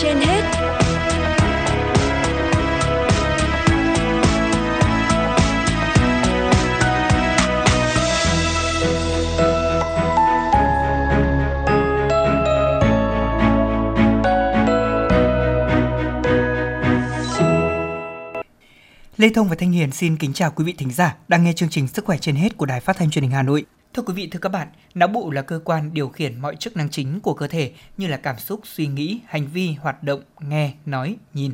trên hết Lê Thông và Thanh Hiền xin kính chào quý vị thính giả đang nghe chương trình Sức khỏe trên hết của Đài Phát thanh Truyền hình Hà Nội. Thưa quý vị, thưa các bạn, não bộ là cơ quan điều khiển mọi chức năng chính của cơ thể như là cảm xúc, suy nghĩ, hành vi, hoạt động, nghe, nói, nhìn.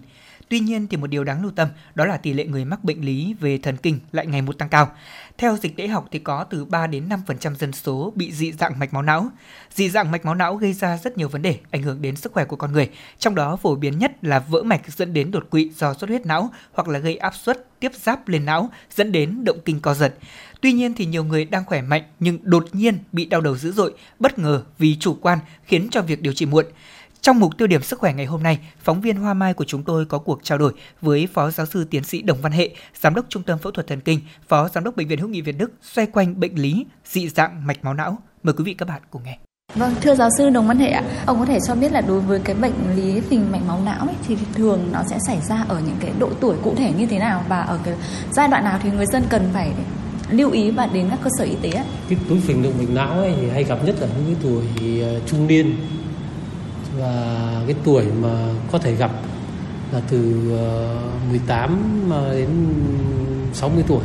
Tuy nhiên thì một điều đáng lưu tâm đó là tỷ lệ người mắc bệnh lý về thần kinh lại ngày một tăng cao. Theo dịch tễ học thì có từ 3 đến 5% dân số bị dị dạng mạch máu não. Dị dạng mạch máu não gây ra rất nhiều vấn đề ảnh hưởng đến sức khỏe của con người, trong đó phổ biến nhất là vỡ mạch dẫn đến đột quỵ do xuất huyết não hoặc là gây áp suất tiếp giáp lên não dẫn đến động kinh co giật. Tuy nhiên thì nhiều người đang khỏe mạnh nhưng đột nhiên bị đau đầu dữ dội, bất ngờ vì chủ quan khiến cho việc điều trị muộn. Trong mục tiêu điểm sức khỏe ngày hôm nay, phóng viên Hoa Mai của chúng tôi có cuộc trao đổi với Phó Giáo sư Tiến sĩ Đồng Văn Hệ, Giám đốc Trung tâm Phẫu thuật Thần kinh, Phó Giám đốc Bệnh viện Hữu nghị Việt Đức xoay quanh bệnh lý dị dạng mạch máu não. Mời quý vị các bạn cùng nghe. Vâng, thưa giáo sư Đồng Văn Hệ ạ, ông có thể cho biết là đối với cái bệnh lý phình mạch máu não ấy, thì thường nó sẽ xảy ra ở những cái độ tuổi cụ thể như thế nào và ở cái giai đoạn nào thì người dân cần phải lưu ý và đến các cơ sở y tế ạ? Cái túi phình động mạch não ấy thì hay gặp nhất ở những cái tuổi ờ, trung niên và cái tuổi mà có thể gặp là từ 18 ờ, đến 60 tuổi.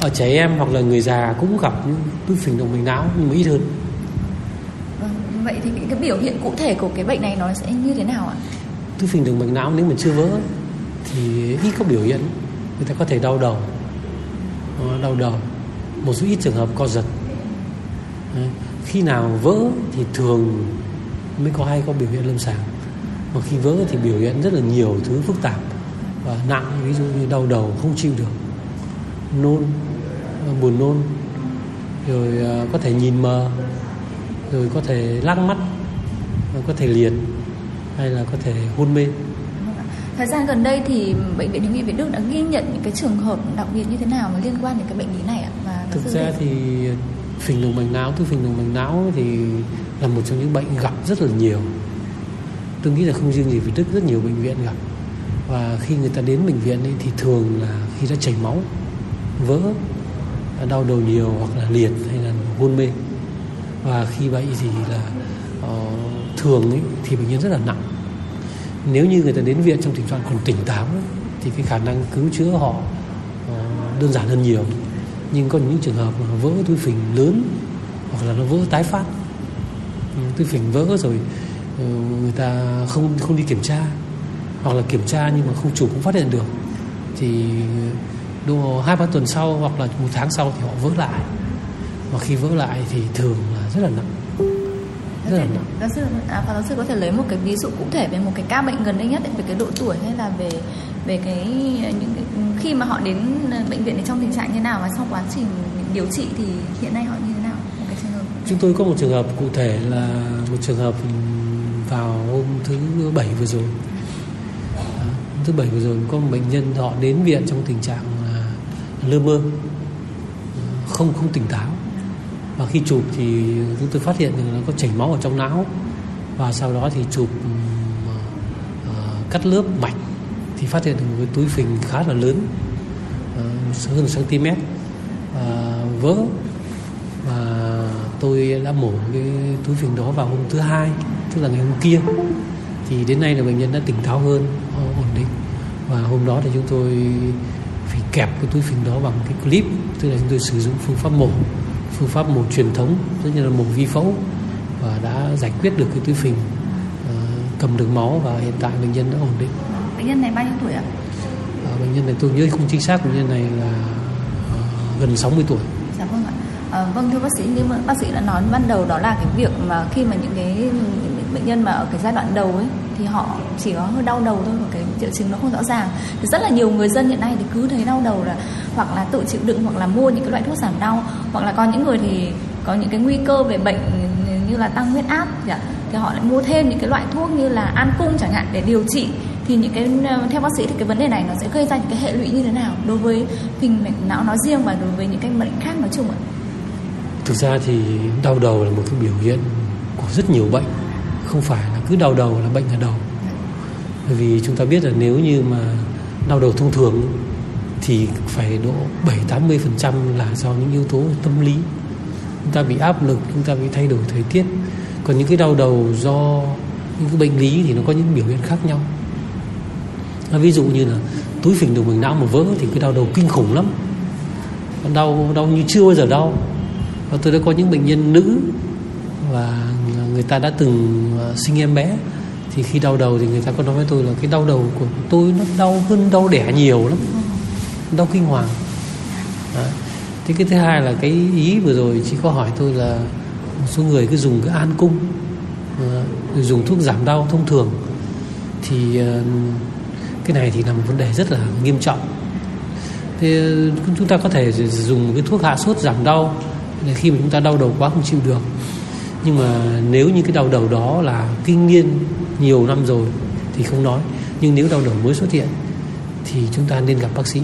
Ở trẻ em hoặc là người già cũng gặp những phình động mạch não nhưng mà ít hơn. Vâng, vậy thì cái, cái biểu hiện cụ thể của cái bệnh này nó sẽ như thế nào ạ? Túi phình động mạch não nếu mà chưa vỡ thì ít có biểu hiện. Người ta có thể đau đầu. Ờ, đau đầu. Một số ít trường hợp co giật. Khi nào vỡ thì thường mới có hay có biểu hiện lâm sàng mà khi vỡ thì biểu hiện rất là nhiều thứ phức tạp và nặng ví dụ như đau đầu không chịu được nôn buồn nôn rồi à, có thể nhìn mờ rồi có thể lắc mắt rồi có thể liệt hay là có thể hôn mê Thời gian gần đây thì bệnh viện hữu nghị Việt Đức đã ghi nhận những cái trường hợp đặc biệt như thế nào mà liên quan đến cái bệnh lý này ạ? Và thực ra thì phình động mạch não, thứ phình động mạch não thì là một trong những bệnh gặp rất là nhiều. Tôi nghĩ là không riêng gì Việt Đức rất nhiều bệnh viện gặp. Và khi người ta đến bệnh viện ấy, thì thường là khi đã chảy máu vỡ đau đầu nhiều hoặc là liệt hay là hôn mê. Và khi vậy thì là uh, thường ấy, thì bệnh nhân rất là nặng. Nếu như người ta đến viện trong tình trạng còn tỉnh táo ấy, thì cái khả năng cứu chữa họ uh, đơn giản hơn nhiều. Nhưng có những trường hợp mà vỡ túi phình lớn hoặc là nó vỡ tái phát túi phình vỡ rồi. Ừ, người ta không không đi kiểm tra. Hoặc là kiểm tra nhưng mà không chủ cũng phát hiện được. Thì độ hai ba tuần sau hoặc là một tháng sau thì họ vỡ lại. Và khi vỡ lại thì thường là rất là nặng. Rất là nặng. Giáo sư, à, giáo sư có thể lấy một cái ví dụ cụ thể về một cái ca bệnh gần đây nhất về cái độ tuổi hay là về về cái những cái, khi mà họ đến bệnh viện trong tình trạng như nào và sau quá trình điều trị thì hiện nay họ như thế nào? Chúng tôi có một trường hợp cụ thể là một trường hợp vào hôm thứ bảy vừa rồi. À, thứ bảy vừa rồi có một bệnh nhân họ đến viện trong tình trạng là lơ mơ, không không tỉnh táo. Và khi chụp thì chúng tôi phát hiện rằng nó có chảy máu ở trong não và sau đó thì chụp uh, cắt lớp mạch thì phát hiện được một cái túi phình khá là lớn uh, hơn cm uh, ờ, vỡ tôi đã mổ cái túi phình đó vào hôm thứ hai tức là ngày hôm kia. Thì đến nay là bệnh nhân đã tỉnh táo hơn ổn định. Và hôm đó thì chúng tôi phải kẹp cái túi phình đó bằng cái clip tức là chúng tôi sử dụng phương pháp mổ phương pháp mổ truyền thống tức như là mổ vi phẫu và đã giải quyết được cái túi phình uh, cầm được máu và hiện tại bệnh nhân đã ổn định. Bệnh nhân này bao nhiêu tuổi ạ? Uh, bệnh nhân này tôi nhớ không chính xác bệnh nhân này là uh, gần 60 tuổi. Dạ vâng ạ À, vâng thưa bác sĩ như bác sĩ đã nói ban đầu đó là cái việc mà khi mà những cái bệnh nhân mà ở cái giai đoạn đầu ấy thì họ chỉ có hơi đau đầu thôi và cái triệu chứng nó không rõ ràng. Thì rất là nhiều người dân hiện nay thì cứ thấy đau đầu là hoặc là tự chịu đựng hoặc là mua những cái loại thuốc giảm đau hoặc là có những người thì có những cái nguy cơ về bệnh như là tăng huyết áp dạ. thì họ lại mua thêm những cái loại thuốc như là an cung chẳng hạn để điều trị. Thì những cái theo bác sĩ thì cái vấn đề này nó sẽ gây ra những cái hệ lụy như thế nào đối với phình mạch não nói riêng và đối với những cái bệnh khác nói chung ạ? Thực ra thì đau đầu là một cái biểu hiện của rất nhiều bệnh. Không phải là cứ đau đầu là bệnh ở đầu bởi vì chúng ta biết là nếu như mà đau đầu thông thường thì phải độ 7-80% là do những yếu tố tâm lý. Chúng ta bị áp lực, chúng ta bị thay đổi thời tiết. Còn những cái đau đầu do những cái bệnh lý thì nó có những biểu hiện khác nhau. À, ví dụ như là túi phình đầu mình não mà vỡ thì cái đau đầu kinh khủng lắm. Đau đau như chưa bao giờ đau và tôi đã có những bệnh nhân nữ và người ta đã từng ờ, sinh em bé. Thì khi đau đầu thì người ta có nói với tôi là cái đau đầu của tôi nó đau hơn đau đẻ nhiều lắm, đau kinh hoàng. Đấy. thế cái thứ hai là cái ý vừa rồi chị có hỏi tôi là một số người cứ dùng cái an cung ờ, rồi dùng thuốc giảm đau thông thường. Thì ờ, cái này thì là một vấn đề rất là nghiêm trọng. Thì chúng ta có thể dùng cái thuốc hạ sốt giảm đau khi mà chúng ta đau đầu quá không chịu được. Nhưng mà nếu như cái đau đầu đó là kinh niên nhiều năm rồi thì không nói. Nhưng nếu đau đầu mới xuất hiện thì chúng ta nên gặp bác sĩ.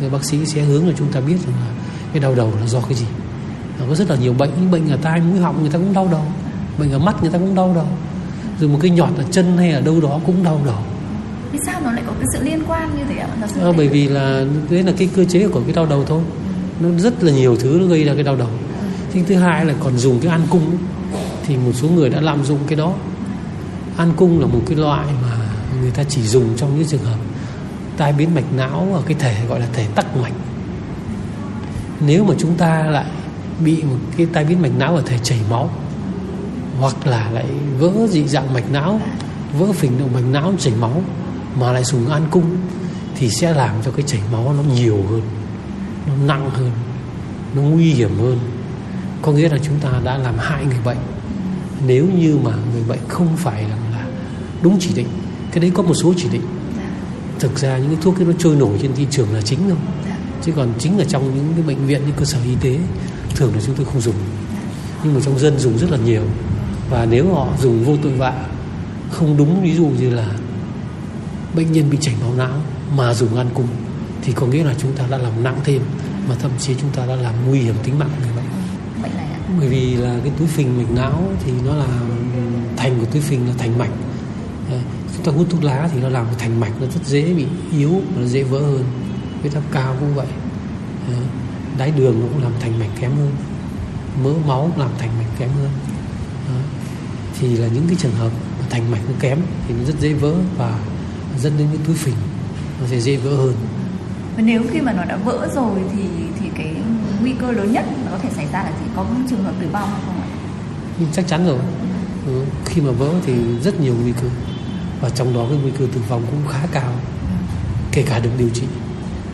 Rồi bác sĩ sẽ hướng cho chúng ta biết rằng là cái đau đầu là do cái gì. Nó có rất là nhiều bệnh. Những bệnh ở tai mũi họng người ta cũng đau đầu. Bệnh ở mắt người ta cũng đau đầu. Rồi một cái nhọt ở chân hay ở đâu đó cũng đau đầu. Vì sao nó lại có cái sự liên quan như thế ạ? À, bởi vì là đấy là cái cơ chế của cái đau đầu thôi. Nó rất là nhiều thứ nó gây ra cái đau đầu thứ thứ hai là còn dùng cái an cung thì một số người đã lạm dụng cái đó. An cung là một cái loại mà người ta chỉ dùng trong những trường hợp tai biến mạch não ở cái thể gọi là thể tắc mạch. Nếu mà chúng ta lại bị một cái tai biến mạch não ở thể chảy máu, hoặc là lại vỡ dị dạng mạch não, vỡ phình động mạch não, chảy máu, mà lại dùng an cung, thì sẽ làm cho cái chảy máu nó nhiều hơn, nó nặng hơn, nó nguy hiểm hơn có nghĩa là chúng ta đã làm hại người bệnh. Nếu như mà người bệnh không phải là, là đúng chỉ định cái đấy có một số chỉ định. Thực ra những cái thuốc cái nó trôi nổi trên thị trường là chính thôi. Chứ còn chính ở trong những cái bệnh viện những cơ sở y tế thường là chúng tôi không dùng. Nhưng mà trong dân dùng rất là nhiều. Và nếu họ dùng vô tội vạ không đúng ví dụ như là bệnh nhân bị chảy máu não mà dùng ăn cùng thì có nghĩa là chúng ta đã làm nặng thêm mà thậm chí chúng ta đã làm nguy hiểm tính mạng người bệnh bởi vì là cái túi phình mạch não thì nó là thành của túi phình là thành mạch. Chúng ta hút thuốc lá thì nó làm thành mạch nó rất dễ bị yếu nó dễ vỡ hơn. Huyết áp cao cũng vậy. Đái đường nó cũng làm thành mạch kém hơn. Mỡ máu cũng làm thành mạch kém hơn. Thì là những cái trường hợp mà thành mạch nó kém thì nó rất dễ vỡ và dẫn đến cái túi phình nó sẽ dễ vỡ hơn. Và nếu khi mà nó đã vỡ rồi thì thì cái nguy cơ lớn nhất mà có thể xảy ra là gì có trường hợp tử vong không ạ? Nhưng chắc chắn rồi. Ừ. khi mà vỡ thì rất nhiều nguy cơ. Và trong đó cái nguy cơ tử vong cũng khá cao kể cả được điều trị.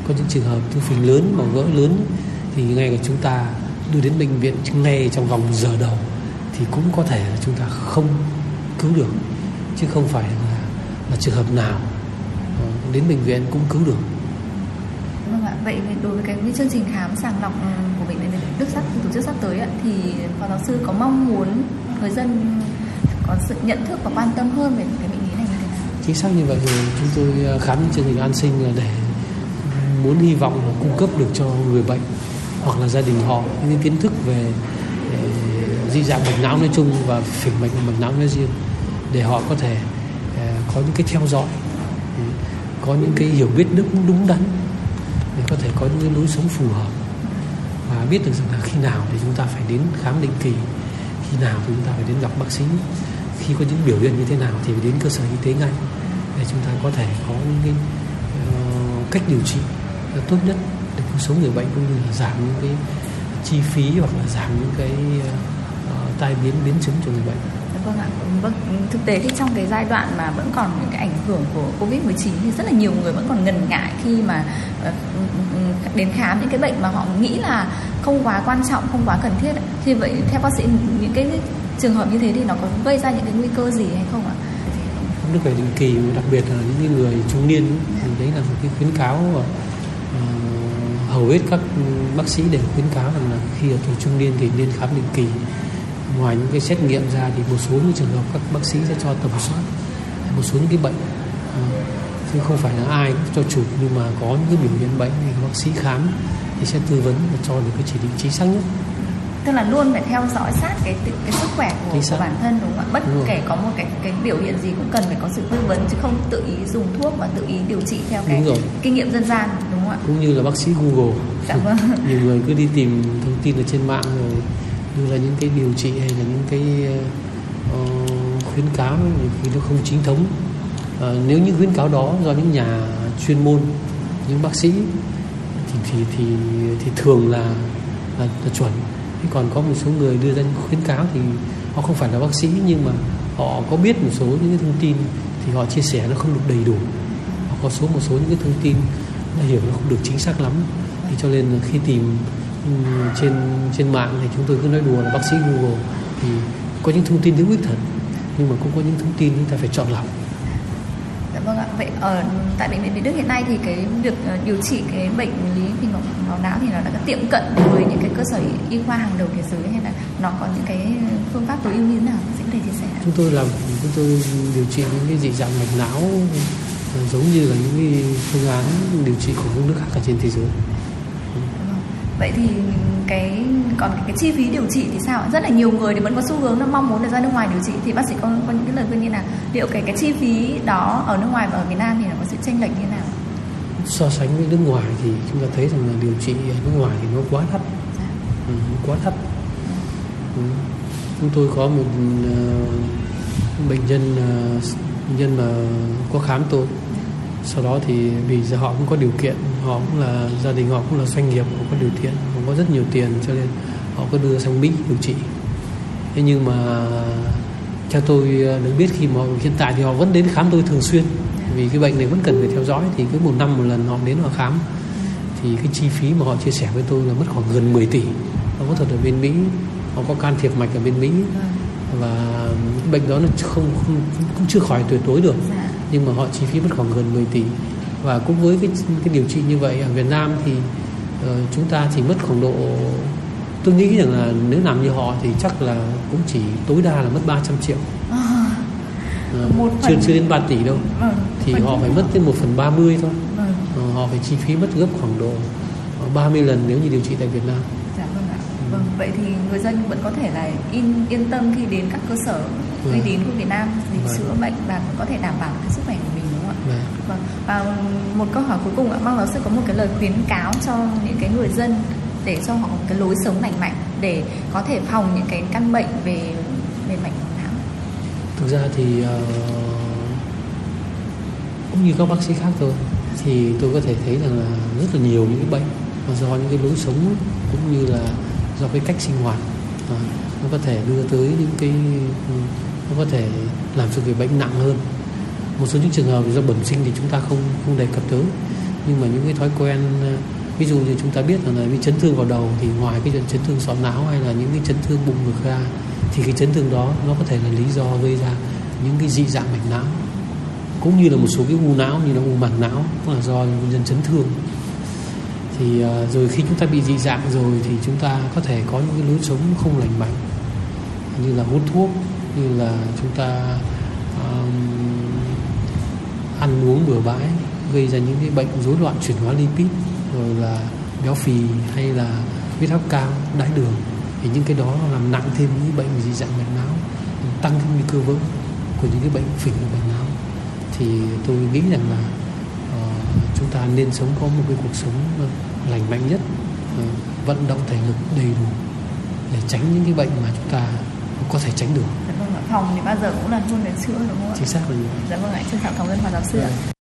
Có những trường hợp túi phình lớn mà vỡ lớn thì ngay cả chúng ta đưa đến bệnh viện ngay trong vòng giờ đầu thì cũng có thể là chúng ta không cứu được. Chứ không phải là, là trường hợp nào ờ, đến bệnh viện cũng cứu được vậy đối với cái chương trình khám sàng lọc ừ, của bệnh viện Đức sắp tổ chức sắp tới thì phó giáo sư có mong muốn người dân có sự nhận thức và quan tâm hơn về cái bệnh lý này như thế nào? Chính xác như vậy rồi chúng tôi ờ, khám chương trình an sinh là để ừ, muốn hy vọng là cung cấp được cho người bệnh hoặc là gia đình họ những kiến thức về ừ, dị dạng mạch não nói chung và phình mạch mạch não nói riêng để họ có thể ờ, có những cái theo dõi có những cái hiểu biết đúng đúng đắn để có thể có những lối sống phù hợp. Và biết được rằng là khi nào thì chúng ta phải đến khám định kỳ khi nào thì chúng ta phải đến gặp bác sĩ. Khi có những biểu hiện như thế nào thì phải đến cơ sở y tế ngay để chúng ta có thể có những cái uh, cách điều trị tốt nhất để cứu sống người bệnh cũng như là giảm những cái chi phí hoặc là giảm những cái uh, tai biến biến chứng cho người bệnh vâng ạ. Vâng thực tế thì trong cái giai đoạn mà vẫn còn những cái ảnh hưởng của covid 19 thì rất là nhiều người vẫn còn ngần ngại khi mà ờ, đến khám những cái bệnh mà họ nghĩ là không quá quan trọng, không quá cần thiết thì vậy theo bác sĩ, những cái trường hợp như thế thì nó có gây ra những cái nguy cơ gì hay không ạ? Không được phải định kỳ, đặc biệt là những người trung niên thì đấy là một cái khuyến cáo mà ờ, hầu hết các bác sĩ đều khuyến cáo rằng là khi ở tuổi trung niên thì nên khám định kỳ ngoài những cái xét nghiệm ra thì một số những trường hợp các bác sĩ sẽ cho tầm soát một số những cái bệnh ờ, chứ không phải là ai cũng cho chụp nhưng mà có những cái biểu hiện bệnh thì bác sĩ khám thì sẽ tư vấn và cho được cái chỉ định chính xác nhất. Tức là luôn phải theo dõi sát cái cái sức khỏe của, của bản thân đúng không ạ? Bất đúng kể có một cái cái biểu hiện gì cũng cần phải có sự tư vấn chứ không tự ý dùng thuốc và tự ý điều trị theo cái kinh nghiệm dân gian đúng không ạ? Cũng như là bác sĩ Google. Dạ vâng. nhiều người cứ đi tìm thông tin ở trên mạng rồi đưa ra những cái điều trị hay là những cái uh, khuyến cáo thì nó không chính thống. Uh, nếu những khuyến cáo đó do những nhà chuyên môn những bác sĩ thì thì thì, thì thường là, là là chuẩn. Thế còn có một số người đưa ra những khuyến cáo thì họ không phải là bác sĩ nhưng mà họ có biết một số những cái thông tin thì họ chia sẻ nó không được đầy đủ. Họ có số một số những cái thông tin hiểu nó không được chính xác lắm. Thì cho nên khi tìm trên trên mạng thì chúng tôi cứ nói đùa là bác sĩ Google thì có những thông tin hữu ích thật nhưng mà cũng có những thông tin chúng ta phải chọn lọc Dạ vâng ạ. Vậy ở tại bệnh viện Việt Đức hiện nay thì cái việc ờ, điều trị cái bệnh lý phình mạch máu não thì nó đã tiệm cận với những cái cơ sở y khoa hàng đầu thế giới hay là nó có những cái phương pháp tối ưu như thế nào? Sẽ có thể chia sẻ. Chúng tôi làm chúng tôi điều trị những cái dị dạng mạch não ờ, giống như là những cái phương án điều trị của các nước khác ở trên thế giới. Vậy thì cái còn cái chi phí điều trị thì sao rất là nhiều người thì vẫn có xu hướng nó mong muốn được ra nước ngoài điều trị. Thì bác sĩ có, có những cái lời khuyên như nào? Liệu cái cái chi phí đó ở nước ngoài và ở Việt Nam thì nó có sự chênh lệch như nào? So sánh với nước ngoài thì chúng ta thấy rằng là điều trị ở nước ngoài thì nó quá thấp dạ. ừ, quá thấp ừ. chúng tôi có một uh, bệnh nhân uh, bệnh nhân mà có khám tôi sau đó thì vì họ cũng có điều kiện họ cũng là gia đình họ cũng là doanh nghiệp họ có điều kiện họ có rất nhiều tiền cho nên họ có đưa sang Mỹ điều trị. Thế nhưng mà theo tôi ờ, được biết khi mà hiện tại thì họ vẫn đến khám tôi thường xuyên. Vì cái bệnh này vẫn cần phải theo dõi thì cứ một năm một lần họ đến họ khám. Thì cái chi phí mà họ chia sẻ với tôi là mất khoảng gần 10 tỷ. Họ có thật ở bên Mỹ họ có can thiệp mạch ở bên Mỹ. Và bệnh đó nó không, không cũng chưa khỏi tuyệt đối được nhưng mà họ chi phí mất khoảng gần 10 tỷ. Và cũng với cái cái điều trị như vậy ở Việt Nam thì uh, chúng ta chỉ mất khoảng độ tôi nghĩ rằng là nếu làm như họ thì chắc là cũng chỉ tối đa là mất 300 triệu. À, uh, chưa phần... chưa đến 3 tỷ đâu. Ừ, thì họ phải mất đến 1 phần 30 thôi. Ừ. uh, họ phải chi phí mất gấp khoảng độ 30 lần nếu như điều trị tại Việt Nam. Vâng, vậy thì người dân vẫn có thể là yên yên tâm khi đến các cơ sở uy vâng. tín của Việt Nam vâng. chữa bệnh và có thể đảm bảo cái sức khỏe của mình đúng không ạ? Vâng. vâng. Và một câu hỏi cuối cùng ạ, mong giáo sư có một cái lời khuyến cáo cho những cái người dân để cho họ một cái lối sống lành mạnh để có thể phòng những cái căn bệnh về về mạch não. Thực ra thì uh, cũng như các bác sĩ khác thôi thì tôi có thể thấy rằng là rất là nhiều những cái bệnh mà do những cái lối sống cũng như là do cái cách sinh hoạt à, nó có thể đưa tới những cái nó có thể làm cho người bệnh nặng hơn. Một số những trường hợp do bẩm sinh thì chúng ta không không đề cập tới. Nhưng mà những cái thói quen ví dụ như chúng ta biết là, là bị chấn thương vào đầu thì ngoài cái chấn thương sọ não hay là những cái chấn thương bụng ngực ra thì cái chấn thương đó nó có thể là lý do gây ra những cái dị dạng mạch não. Cũng như là một số cái u não như là u màng não cũng là do nguyên nhân chấn thương. Thì ờ, rồi khi chúng ta bị dị dạng rồi thì chúng ta có thể có những cái lối sống không lành mạnh như là hút thuốc như là chúng ta um, ăn uống bừa bãi gây ra những cái bệnh rối loạn chuyển hóa lipid rồi là béo phì hay là huyết áp cao đái đường. Thì những cái đó làm nặng thêm những bệnh dị dạng mạch máu tăng cái nguy cơ vỡ của những cái bệnh phình mạch máu thì tôi nghĩ rằng là ờ, chúng ta nên sống có một cái cuộc sống lành mạnh nhất uh, vận động thể lực đầy đủ để tránh những cái bệnh mà chúng ta có thể tránh được. Dạ vâng, phòng thì bao giờ cũng là luôn để chữa đúng không ạ? Chính xác vậy. Dạ vâng ạ, trọng cảm ơn phó giáo sư ạ.